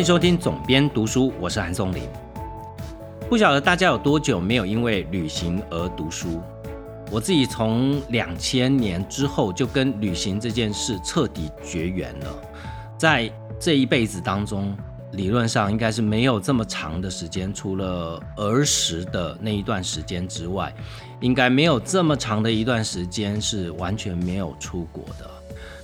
欢迎收听总编读书，我是韩松林。不晓得大家有多久没有因为旅行而读书？我自己从两千年之后就跟旅行这件事彻底绝缘了。在这一辈子当中，理论上应该是没有这么长的时间，除了儿时的那一段时间之外，应该没有这么长的一段时间是完全没有出国的。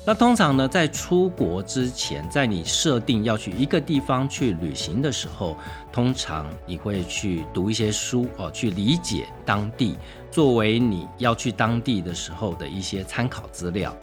那通常呢，在出国之前，在你设定要去一个地方去旅行的时候，通常你会去读一些书哦，去理解当地，作为你要去当地的时候的一些参考资料。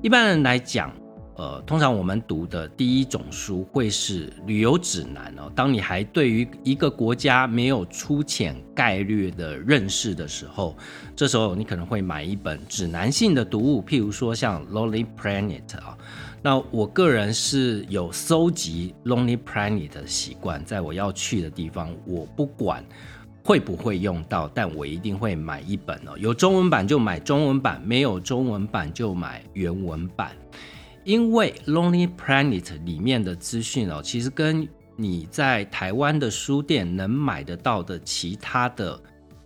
一般人来讲。呃，通常我们读的第一种书会是旅游指南哦。当你还对于一个国家没有粗浅概略的认识的时候，这时候你可能会买一本指南性的读物，譬如说像《Lonely Planet》啊。那我个人是有搜集《Lonely Planet》的习惯，在我要去的地方，我不管会不会用到，但我一定会买一本哦。有中文版就买中文版，没有中文版就买原文版。因为《Lonely Planet》里面的资讯哦，其实跟你在台湾的书店能买得到的其他的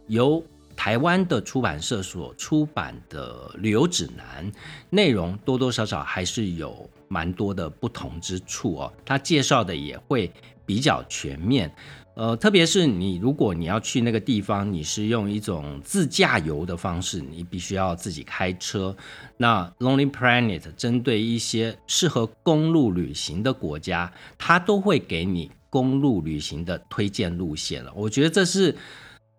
由台湾的出版社所出版的旅游指南内容，多多少少还是有蛮多的不同之处哦。它介绍的也会比较全面。呃，特别是你，如果你要去那个地方，你是用一种自驾游的方式，你必须要自己开车。那 Lonely Planet 针对一些适合公路旅行的国家，它都会给你公路旅行的推荐路线了。我觉得这是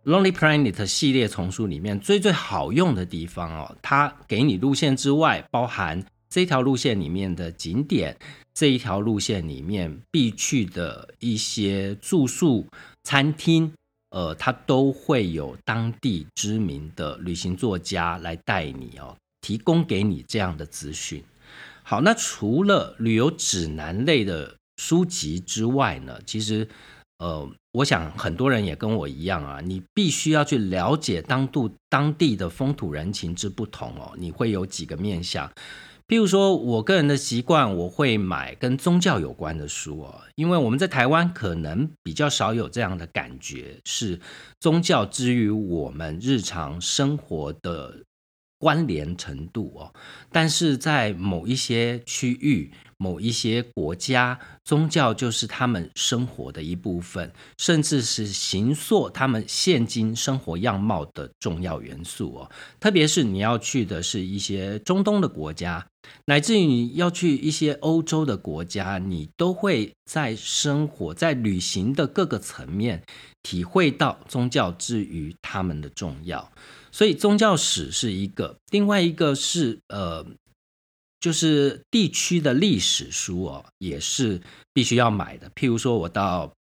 Lonely Planet 系列丛书里面最最好用的地方哦。它给你路线之外，包含这条路线里面的景点。这一条路线里面必去的一些住宿、餐厅，呃，它都会有当地知名的旅行作家来带你哦，提供给你这样的资讯。好，那除了旅游指南类的书籍之外呢，其实，呃，我想很多人也跟我一样啊，你必须要去了解当度当地的风土人情之不同哦，你会有几个面向。譬如说，我个人的习惯，我会买跟宗教有关的书哦，因为我们在台湾可能比较少有这样的感觉，是宗教之于我们日常生活的关联程度哦。但是在某一些区域、某一些国家，宗教就是他们生活的一部分，甚至是形塑他们现今生活样貌的重要元素哦。特别是你要去的是一些中东的国家。乃至于你要去一些欧洲的国家，你都会在生活在旅行的各个层面体会到宗教之于他们的重要。所以宗教史是一个，另外一个是呃，就是地区的历史书哦，也是必须要买的。譬如说我到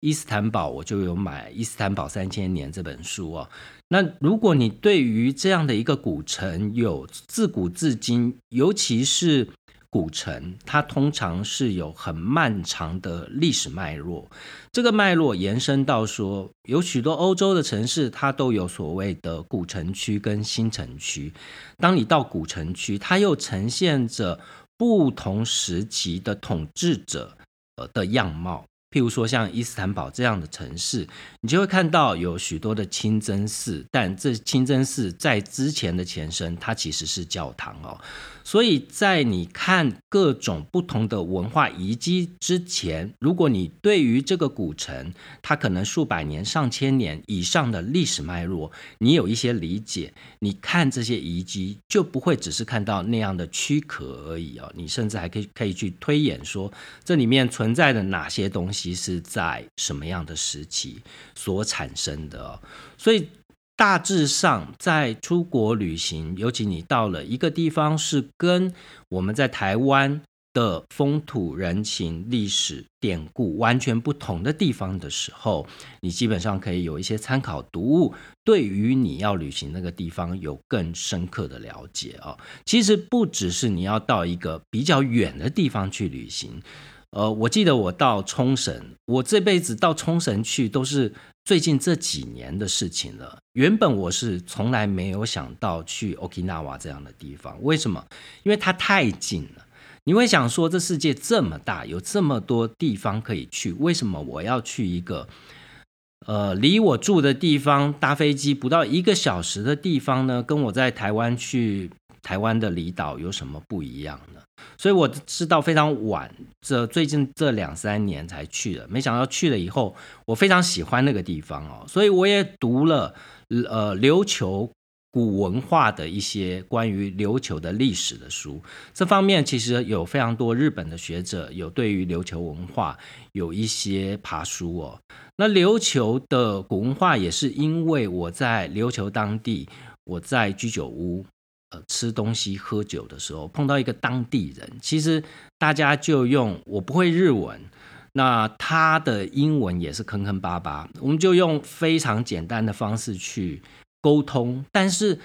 伊斯坦堡，我就有买《伊斯坦堡三千年》这本书哦。那如果你对于这样的一个古城有自古至今，尤其是古城，它通常是有很漫长的历史脉络。这个脉络延伸到说，有许多欧洲的城市，它都有所谓的古城区跟新城区。当你到古城区，它又呈现着不同时期的统治者呃的样貌。譬如说，像伊斯坦堡这样的城市，你就会看到有许多的清真寺，但这清真寺在之前的前身，它其实是教堂哦。所以在你看各种不同的文化遗迹之前，如果你对于这个古城，它可能数百年、上千年以上的历史脉络，你有一些理解，你看这些遗迹就不会只是看到那样的躯壳而已哦。你甚至还可以可以去推演说，这里面存在的哪些东西是在什么样的时期所产生的，所以。大致上，在出国旅行，尤其你到了一个地方是跟我们在台湾的风土人情、历史典故完全不同的地方的时候，你基本上可以有一些参考读物，对于你要旅行那个地方有更深刻的了解哦。其实不只是你要到一个比较远的地方去旅行。呃，我记得我到冲绳，我这辈子到冲绳去都是最近这几年的事情了。原本我是从来没有想到去 Okinawa 这样的地方，为什么？因为它太近了。你会想说，这世界这么大，有这么多地方可以去，为什么我要去一个呃离我住的地方搭飞机不到一个小时的地方呢？跟我在台湾去台湾的离岛有什么不一样呢？所以我是到非常晚，这最近这两三年才去的。没想到去了以后，我非常喜欢那个地方哦，所以我也读了呃琉球。古文化的一些关于琉球的历史的书，这方面其实有非常多日本的学者有对于琉球文化有一些爬书哦。那琉球的古文化也是因为我在琉球当地，我在居酒屋呃吃东西喝酒的时候碰到一个当地人，其实大家就用我不会日文，那他的英文也是坑坑巴巴，我们就用非常简单的方式去。沟通，但是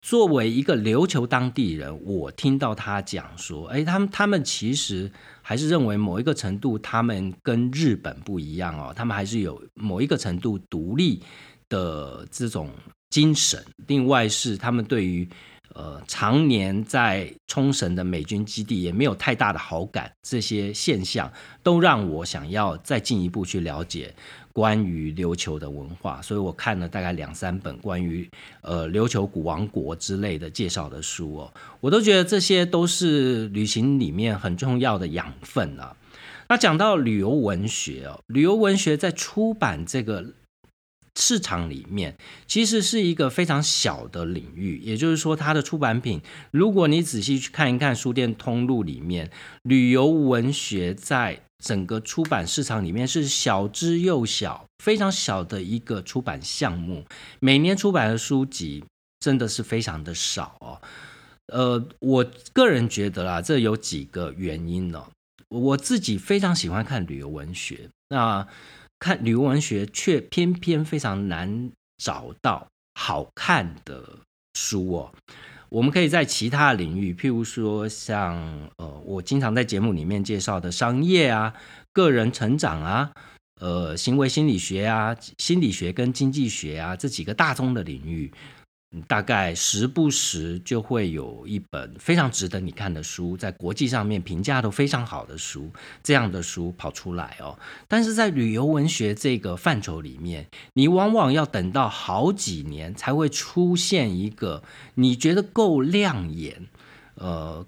作为一个琉球当地人，我听到他讲说，哎，他们他们其实还是认为某一个程度，他们跟日本不一样哦，他们还是有某一个程度独立的这种精神。另外是他们对于。呃，常年在冲绳的美军基地也没有太大的好感，这些现象都让我想要再进一步去了解关于琉球的文化，所以我看了大概两三本关于呃琉球古王国之类的介绍的书哦，我都觉得这些都是旅行里面很重要的养分啊。那讲到旅游文学哦，旅游文学在出版这个。市场里面其实是一个非常小的领域，也就是说，它的出版品，如果你仔细去看一看书店通路里面，旅游文学在整个出版市场里面是小之又小，非常小的一个出版项目。每年出版的书籍真的是非常的少哦。呃，我个人觉得啦，这有几个原因呢。我自己非常喜欢看旅游文学，那。看旅游文学，却偏偏非常难找到好看的书哦。我们可以在其他领域，譬如说像呃，我经常在节目里面介绍的商业啊、个人成长啊、呃，行为心理学啊、心理学跟经济学啊这几个大宗的领域。大概时不时就会有一本非常值得你看的书，在国际上面评价都非常好的书，这样的书跑出来哦。但是在旅游文学这个范畴里面，你往往要等到好几年才会出现一个你觉得够亮眼，呃，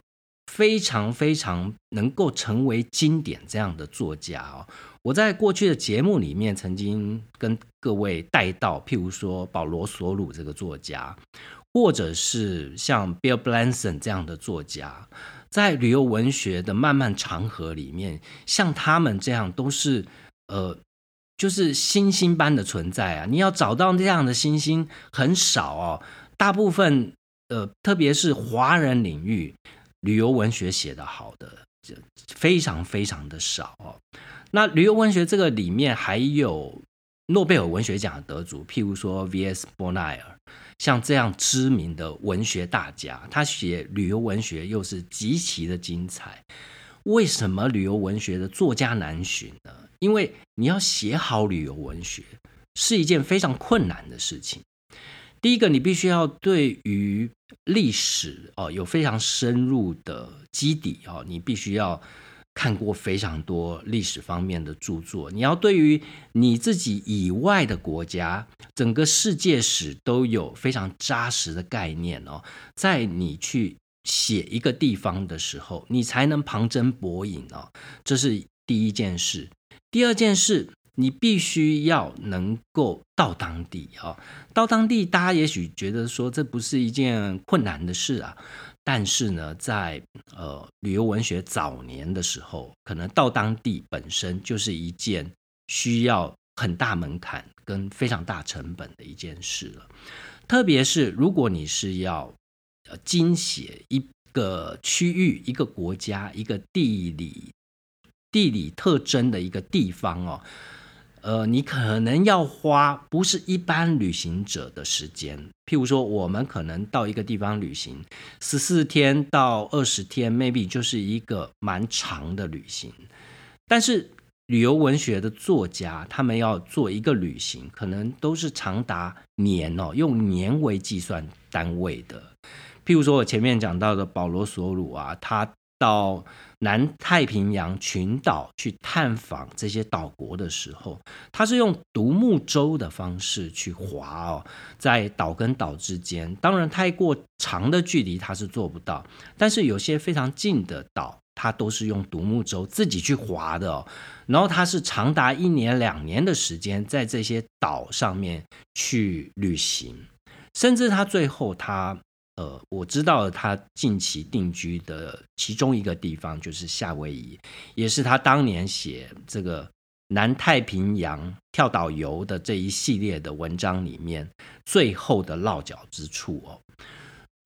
非常非常能够成为经典这样的作家哦。我在过去的节目里面曾经跟各位带到，譬如说保罗·索鲁这个作家，或者是像 Bill Blanson 这样的作家，在旅游文学的漫漫长河里面，像他们这样都是呃，就是星星般的存在啊！你要找到这样的星星很少哦，大部分呃，特别是华人领域，旅游文学写得好的，非常非常的少哦。那旅游文学这个里面还有诺贝尔文学奖得主，譬如说 V.S. 波奈尔，像这样知名的文学大家，他写旅游文学又是极其的精彩。为什么旅游文学的作家难寻呢？因为你要写好旅游文学是一件非常困难的事情。第一个，你必须要对于历史哦有非常深入的基底哦，你必须要。看过非常多历史方面的著作，你要对于你自己以外的国家，整个世界史都有非常扎实的概念哦。在你去写一个地方的时候，你才能旁征博引哦。这是第一件事。第二件事，你必须要能够到当地哦。到当地，大家也许觉得说这不是一件困难的事啊。但是呢，在呃旅游文学早年的时候，可能到当地本身就是一件需要很大门槛跟非常大成本的一件事了。特别是如果你是要呃精写一个区域、一个国家、一个地理地理特征的一个地方哦。呃，你可能要花不是一般旅行者的时间，譬如说，我们可能到一个地方旅行十四天到二十天，maybe 就是一个蛮长的旅行。但是旅游文学的作家，他们要做一个旅行，可能都是长达年哦，用年为计算单位的。譬如说我前面讲到的保罗·索鲁啊，他。到南太平洋群岛去探访这些岛国的时候，他是用独木舟的方式去划哦，在岛跟岛之间，当然太过长的距离他是做不到，但是有些非常近的岛。他都是用独木舟自己去划的哦，然后他是长达一年两年的时间在这些岛上面去旅行，甚至他最后他呃，我知道他近期定居的其中一个地方就是夏威夷，也是他当年写这个南太平洋跳岛游的这一系列的文章里面最后的落脚之处哦。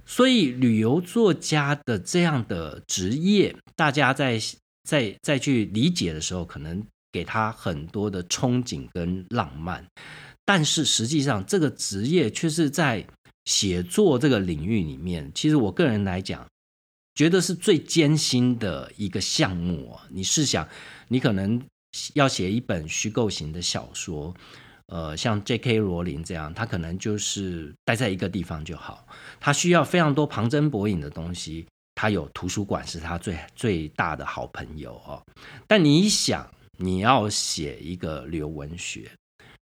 所以，旅游作家的这样的职业，大家在在再去理解的时候，可能给他很多的憧憬跟浪漫。但是，实际上这个职业却是在写作这个领域里面，其实我个人来讲，觉得是最艰辛的一个项目哦。你试想，你可能要写一本虚构型的小说。呃，像 J.K. 罗琳这样，他可能就是待在一个地方就好。他需要非常多旁征博引的东西，他有图书馆是他最最大的好朋友哦。但你想，你要写一个旅游文学，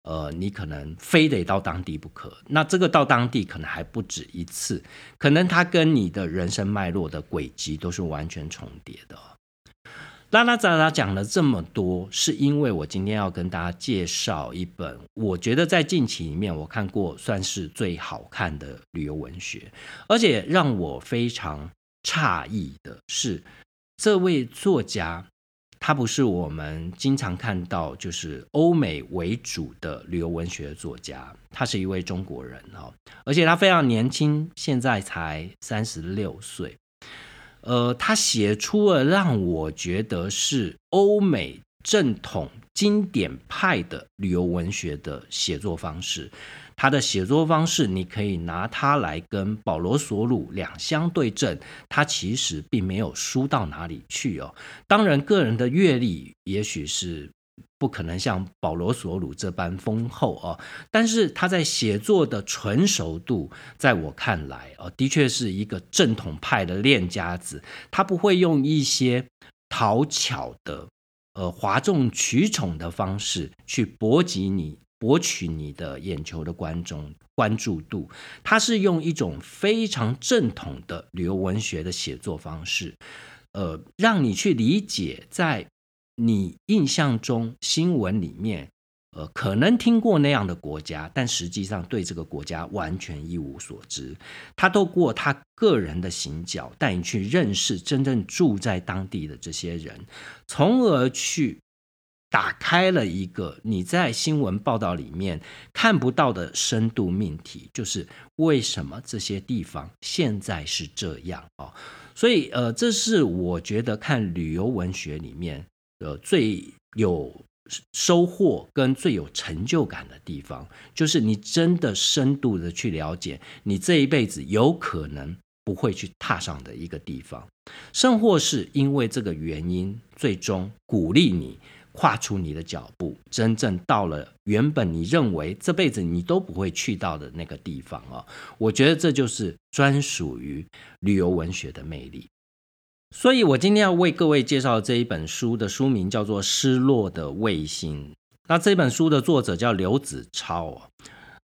呃，你可能非得到当地不可。那这个到当地可能还不止一次，可能他跟你的人生脉络的轨迹都是完全重叠的。拉拉杂杂讲了这么多，是因为我今天要跟大家介绍一本我觉得在近期里面我看过算是最好看的旅游文学，而且让我非常诧异的是，这位作家他不是我们经常看到就是欧美为主的旅游文学作家，他是一位中国人哦，而且他非常年轻，现在才三十六岁。呃，他写出了让我觉得是欧美正统经典派的旅游文学的写作方式。他的写作方式，你可以拿它来跟保罗·索鲁两相对证，他其实并没有输到哪里去哦。当然，个人的阅历也许是。不可能像保罗·索鲁这般丰厚哦，但是他在写作的纯熟度，在我看来哦，的确是一个正统派的练家子。他不会用一些讨巧的、呃哗众取宠的方式去博及你、博取你的眼球的观众关注度。他是用一种非常正统的旅游文学的写作方式，呃，让你去理解在。你印象中新闻里面，呃，可能听过那样的国家，但实际上对这个国家完全一无所知。他透过他个人的行脚，带你去认识真正住在当地的这些人，从而去打开了一个你在新闻报道里面看不到的深度命题，就是为什么这些地方现在是这样哦。所以，呃，这是我觉得看旅游文学里面。呃，最有收获跟最有成就感的地方，就是你真的深度的去了解你这一辈子有可能不会去踏上的一个地方，甚或是因为这个原因，最终鼓励你跨出你的脚步，真正到了原本你认为这辈子你都不会去到的那个地方啊！我觉得这就是专属于旅游文学的魅力。所以，我今天要为各位介绍这一本书的书名叫做《失落的卫星》。那这本书的作者叫刘子超。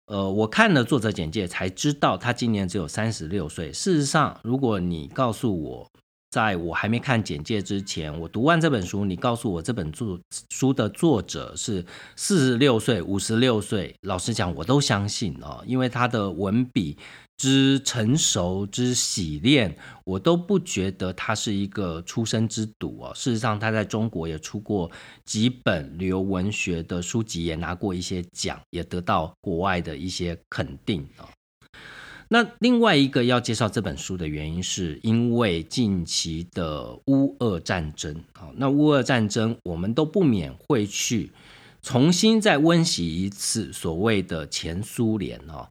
呃，我看了作者简介才知道，他今年只有三十六岁。事实上，如果你告诉我，在我还没看简介之前，我读完这本书，你告诉我这本作书的作者是四十六岁、五十六岁，老实讲，我都相信哦，因为他的文笔。之成熟之洗练，我都不觉得他是一个出生之犊哦。事实上，他在中国也出过几本旅游文学的书籍，也拿过一些奖，也得到国外的一些肯定啊。那另外一个要介绍这本书的原因，是因为近期的乌俄战争好。那乌俄战争，我们都不免会去重新再温习一次所谓的前苏联哦。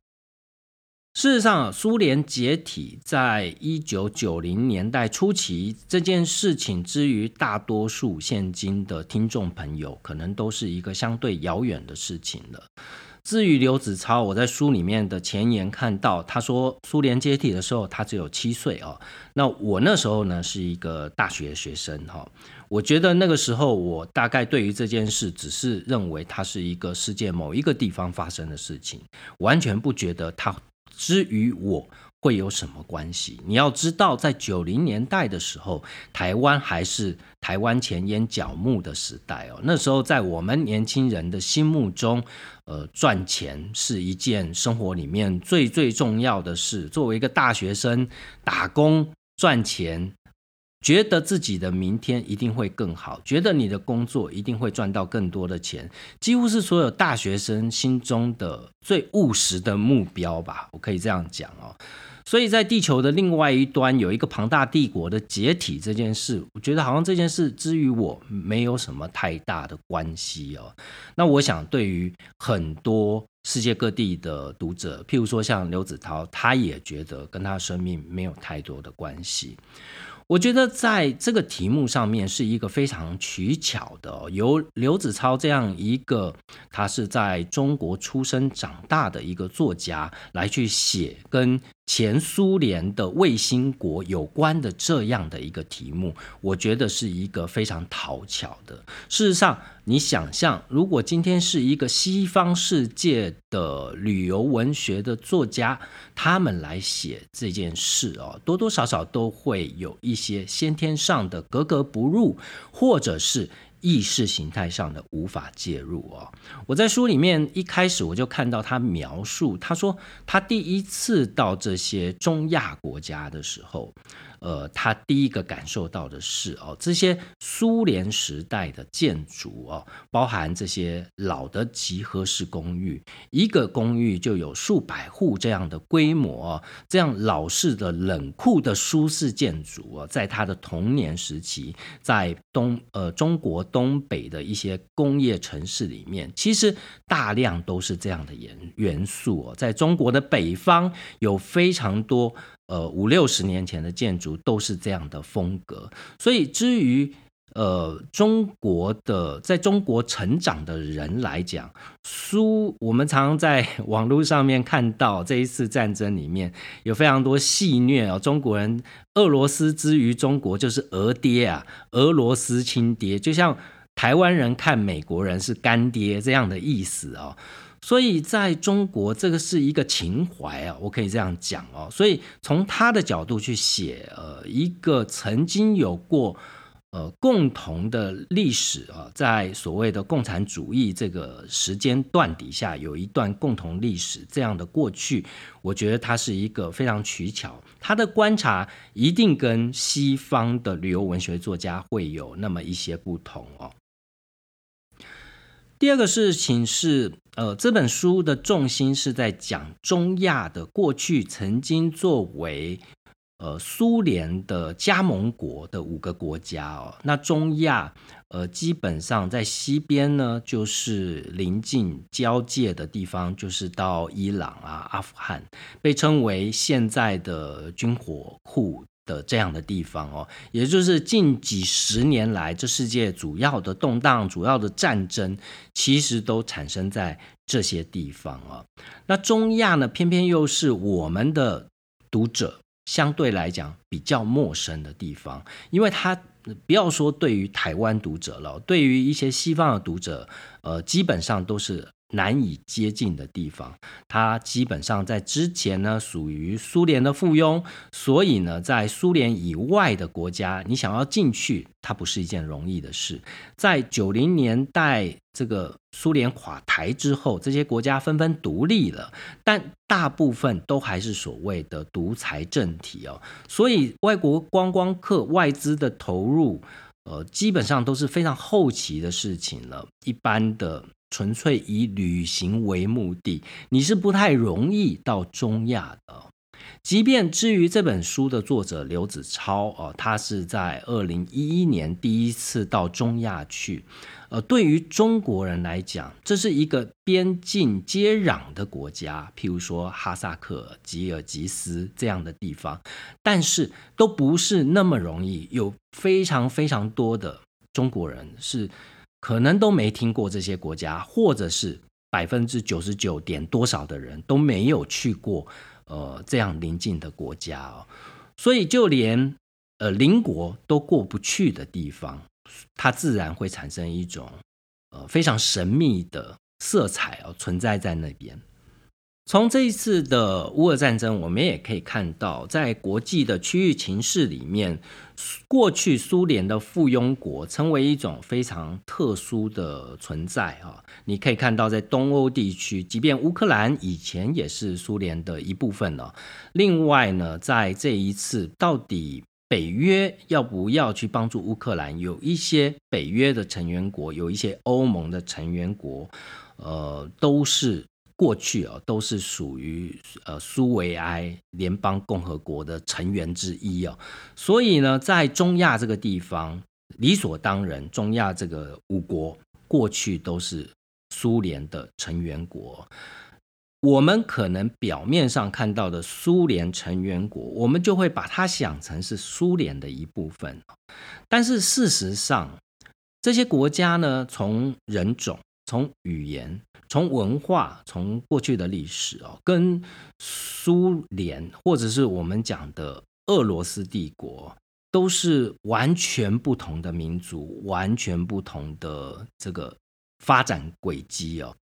事实上，苏联解体在一九九零年代初期这件事情，之于大多数现今的听众朋友，可能都是一个相对遥远的事情了。至于刘子超，我在书里面的前言看到，他说苏联解体的时候他只有七岁哦。那我那时候呢是一个大学学生哈。我觉得那个时候我大概对于这件事只是认为它是一个世界某一个地方发生的事情，完全不觉得它之于我。会有什么关系？你要知道，在九零年代的时候，台湾还是台湾前沿角木的时代哦。那时候，在我们年轻人的心目中，呃，赚钱是一件生活里面最最重要的事。作为一个大学生，打工赚钱。觉得自己的明天一定会更好，觉得你的工作一定会赚到更多的钱，几乎是所有大学生心中的最务实的目标吧，我可以这样讲哦。所以在地球的另外一端有一个庞大帝国的解体这件事，我觉得好像这件事之于我没有什么太大的关系哦。那我想对于很多世界各地的读者，譬如说像刘子涛，他也觉得跟他生命没有太多的关系。我觉得在这个题目上面是一个非常取巧的，由刘子超这样一个他是在中国出生长大的一个作家来去写跟。前苏联的卫星国有关的这样的一个题目，我觉得是一个非常讨巧的。事实上，你想象，如果今天是一个西方世界的旅游文学的作家，他们来写这件事哦，多多少少都会有一些先天上的格格不入，或者是。意识形态上的无法介入哦，我在书里面一开始我就看到他描述，他说他第一次到这些中亚国家的时候。呃，他第一个感受到的是哦，这些苏联时代的建筑哦，包含这些老的集合式公寓，一个公寓就有数百户这样的规模，这样老式的冷酷的舒适建筑哦，在他的童年时期，在东呃中国东北的一些工业城市里面，其实大量都是这样的元元素哦，在中国的北方有非常多。呃，五六十年前的建筑都是这样的风格，所以至于呃中国的在中国成长的人来讲，苏我们常常在网络上面看到这一次战争里面有非常多戏虐哦，中国人俄罗斯之于中国就是俄爹啊，俄罗斯亲爹，就像台湾人看美国人是干爹这样的意思哦。所以在中国，这个是一个情怀啊，我可以这样讲哦。所以从他的角度去写，呃，一个曾经有过呃共同的历史啊，在所谓的共产主义这个时间段底下，有一段共同历史这样的过去，我觉得他是一个非常取巧，他的观察一定跟西方的旅游文学作家会有那么一些不同哦。第二个事情是，呃，这本书的重心是在讲中亚的过去曾经作为呃苏联的加盟国的五个国家哦。那中亚呃基本上在西边呢，就是临近交界的地方，就是到伊朗啊、阿富汗，被称为现在的军火库。的这样的地方哦，也就是近几十年来，这世界主要的动荡、主要的战争，其实都产生在这些地方啊。那中亚呢，偏偏又是我们的读者相对来讲比较陌生的地方，因为它不要说对于台湾读者了，对于一些西方的读者，呃，基本上都是。难以接近的地方，它基本上在之前呢属于苏联的附庸，所以呢，在苏联以外的国家，你想要进去，它不是一件容易的事。在九零年代这个苏联垮台之后，这些国家纷纷独立了，但大部分都还是所谓的独裁政体哦，所以外国观光客外资的投入，呃，基本上都是非常后期的事情了，一般的。纯粹以旅行为目的，你是不太容易到中亚的。即便至于这本书的作者刘子超哦，他是在二零一一年第一次到中亚去。呃，对于中国人来讲，这是一个边境接壤的国家，譬如说哈萨克、吉尔吉斯这样的地方，但是都不是那么容易。有非常非常多的中国人是。可能都没听过这些国家，或者是百分之九十九点多少的人都没有去过呃这样邻近的国家哦，所以就连呃邻国都过不去的地方，它自然会产生一种呃非常神秘的色彩哦存在在那边。从这一次的乌俄战争，我们也可以看到，在国际的区域情势里面，过去苏联的附庸国成为一种非常特殊的存在啊。你可以看到，在东欧地区，即便乌克兰以前也是苏联的一部分了。另外呢，在这一次，到底北约要不要去帮助乌克兰？有一些北约的成员国，有一些欧盟的成员国，呃，都是。过去啊，都是属于呃苏维埃联邦共和国的成员之一啊，所以呢，在中亚这个地方，理所当然，中亚这个五国过去都是苏联的成员国。我们可能表面上看到的苏联成员国，我们就会把它想成是苏联的一部分，但是事实上，这些国家呢，从人种。从语言、从文化、从过去的历史哦，跟苏联或者是我们讲的俄罗斯帝国，都是完全不同的民族，完全不同的这个发展轨迹哦。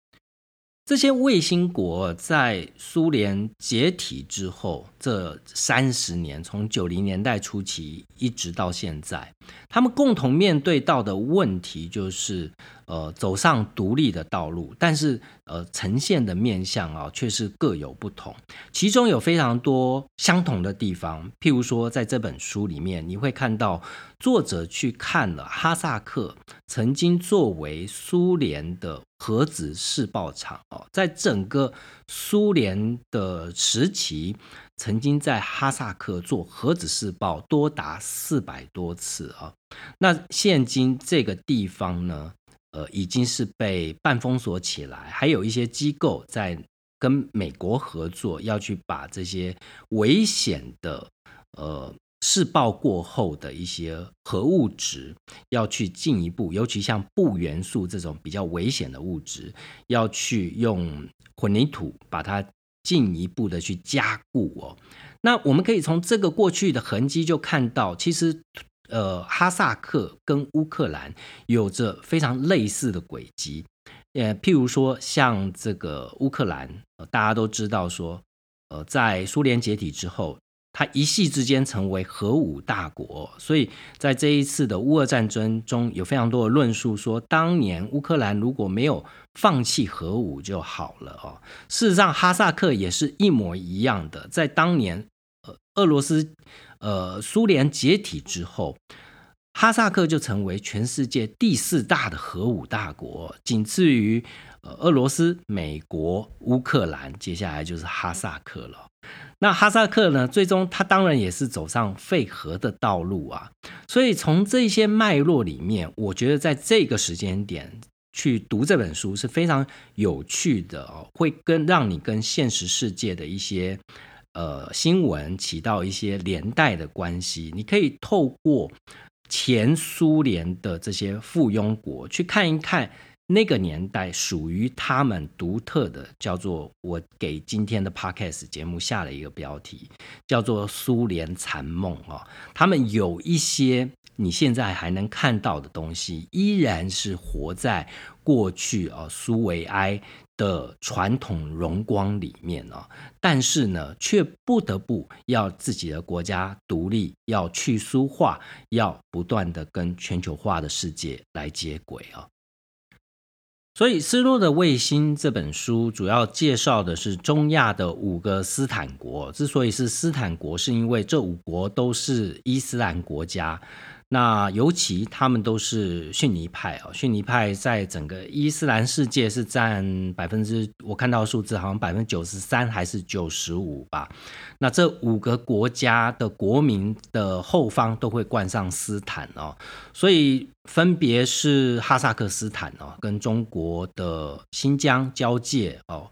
这些卫星国在苏联解体之后，这三十年，从九零年代初期一直到现在，他们共同面对到的问题就是。呃，走上独立的道路，但是呃，呈现的面相啊，却是各有不同。其中有非常多相同的地方，譬如说，在这本书里面，你会看到作者去看了哈萨克曾经作为苏联的核子试爆场哦，在整个苏联的时期，曾经在哈萨克做核子试爆多达四百多次啊。那现今这个地方呢？呃，已经是被半封锁起来，还有一些机构在跟美国合作，要去把这些危险的呃试爆过后的一些核物质，要去进一步，尤其像钚元素这种比较危险的物质，要去用混凝土把它进一步的去加固哦。那我们可以从这个过去的痕迹就看到，其实。呃，哈萨克跟乌克兰有着非常类似的轨迹，呃，譬如说像这个乌克兰，大家都知道说，呃，在苏联解体之后，它一夕之间成为核武大国，所以在这一次的乌俄战争中有非常多的论述说，当年乌克兰如果没有放弃核武就好了哦。事实上，哈萨克也是一模一样的，在当年，呃，俄罗斯。呃，苏联解体之后，哈萨克就成为全世界第四大的核武大国，仅次于呃俄罗斯、美国、乌克兰，接下来就是哈萨克了。那哈萨克呢，最终他当然也是走上废核的道路啊。所以从这些脉络里面，我觉得在这个时间点去读这本书是非常有趣的哦，会跟让你跟现实世界的一些。呃，新闻起到一些连带的关系，你可以透过前苏联的这些附庸国去看一看那个年代属于他们独特的，叫做我给今天的 podcast 节目下了一个标题，叫做“苏联残梦”啊，他们有一些你现在还能看到的东西，依然是活在过去啊，苏维埃。的传统荣光里面呢，但是呢，却不得不要自己的国家独立，要去苏化，要不断的跟全球化的世界来接轨啊。所以，《失落的卫星》这本书主要介绍的是中亚的五个斯坦国。之所以是斯坦国，是因为这五国都是伊斯兰国家。那尤其他们都是逊尼派哦，逊尼派在整个伊斯兰世界是占百分之，我看到数字好像百分之九十三还是九十五吧。那这五个国家的国民的后方都会冠上斯坦哦，所以分别是哈萨克斯坦哦，跟中国的新疆交界哦。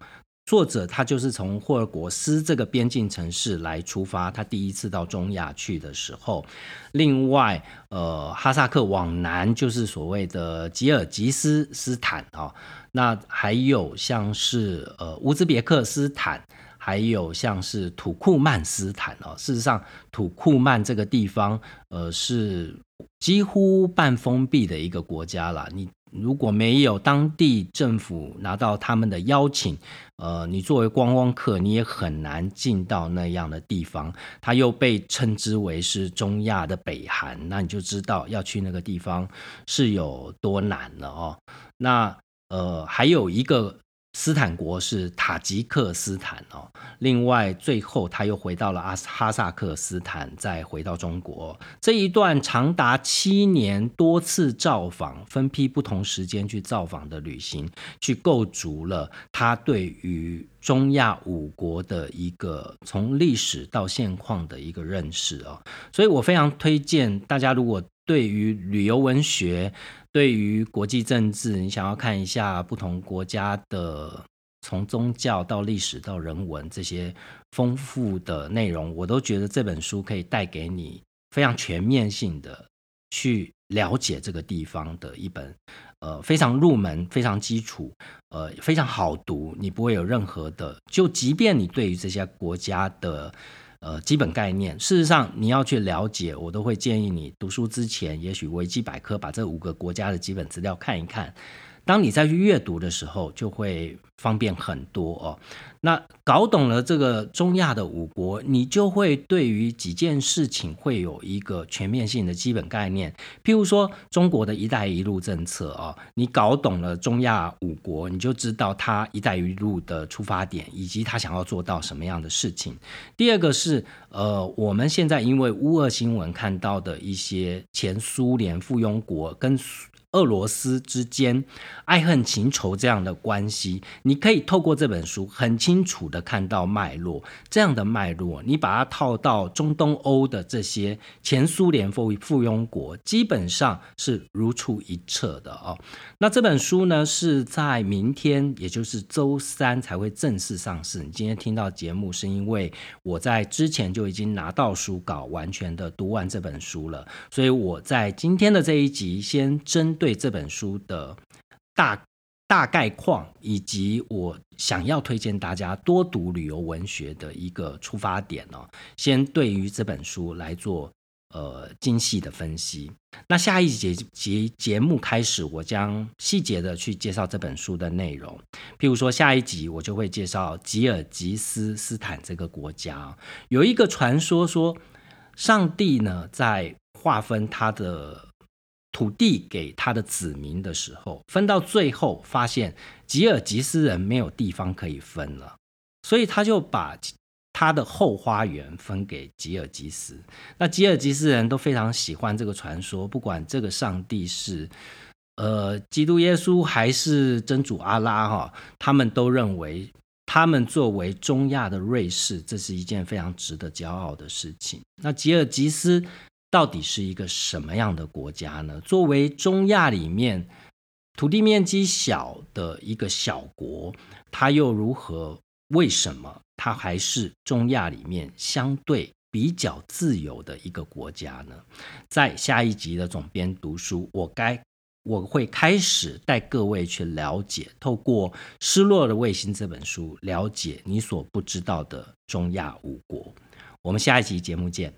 作者他就是从霍尔果斯这个边境城市来出发，他第一次到中亚去的时候。另外，呃，哈萨克往南就是所谓的吉尔吉斯斯坦啊，那还有像是呃乌兹别克斯坦。还有像是土库曼斯坦哦，事实上土库曼这个地方，呃，是几乎半封闭的一个国家了。你如果没有当地政府拿到他们的邀请，呃，你作为观光客，你也很难进到那样的地方。它又被称之为是中亚的北韩，那你就知道要去那个地方是有多难了哦。那呃，还有一个。斯坦国是塔吉克斯坦哦，另外最后他又回到了阿哈萨克斯坦，再回到中国这一段长达七年多次造访、分批不同时间去造访的旅行，去构筑了他对于中亚五国的一个从历史到现况的一个认识哦。所以我非常推荐大家，如果对于旅游文学，对于国际政治，你想要看一下不同国家的从宗教到历史到人文这些丰富的内容，我都觉得这本书可以带给你非常全面性的去了解这个地方的一本，呃，非常入门、非常基础、呃，非常好读，你不会有任何的，就即便你对于这些国家的。呃，基本概念，事实上你要去了解，我都会建议你读书之前，也许维基百科把这五个国家的基本资料看一看。当你再去阅读的时候，就会方便很多哦。那搞懂了这个中亚的五国，你就会对于几件事情会有一个全面性的基本概念。譬如说，中国的一带一路政策啊，你搞懂了中亚五国，你就知道它一带一路的出发点，以及它想要做到什么样的事情。第二个是，呃，我们现在因为乌俄新闻看到的一些前苏联附庸国跟。俄罗斯之间爱恨情仇这样的关系，你可以透过这本书很清楚的看到脉络。这样的脉络，你把它套到中东欧的这些前苏联附附庸国，基本上是如出一辙的哦。那这本书呢，是在明天，也就是周三才会正式上市。你今天听到节目，是因为我在之前就已经拿到书稿，完全的读完这本书了，所以我在今天的这一集先针。对这本书的大大概况，以及我想要推荐大家多读旅游文学的一个出发点呢，先对于这本书来做呃精细的分析。那下一节节节目开始，我将细节的去介绍这本书的内容。譬如说，下一集我就会介绍吉尔吉斯斯坦这个国家，有一个传说说，上帝呢在划分他的。土地给他的子民的时候，分到最后发现吉尔吉斯人没有地方可以分了，所以他就把他的后花园分给吉尔吉斯。那吉尔吉斯人都非常喜欢这个传说，不管这个上帝是呃基督耶稣还是真主阿拉哈，他们都认为他们作为中亚的瑞士，这是一件非常值得骄傲的事情。那吉尔吉斯。到底是一个什么样的国家呢？作为中亚里面土地面积小的一个小国，它又如何？为什么它还是中亚里面相对比较自由的一个国家呢？在下一集的总编读书，我该我会开始带各位去了解，透过《失落的卫星》这本书，了解你所不知道的中亚五国。我们下一集节目见。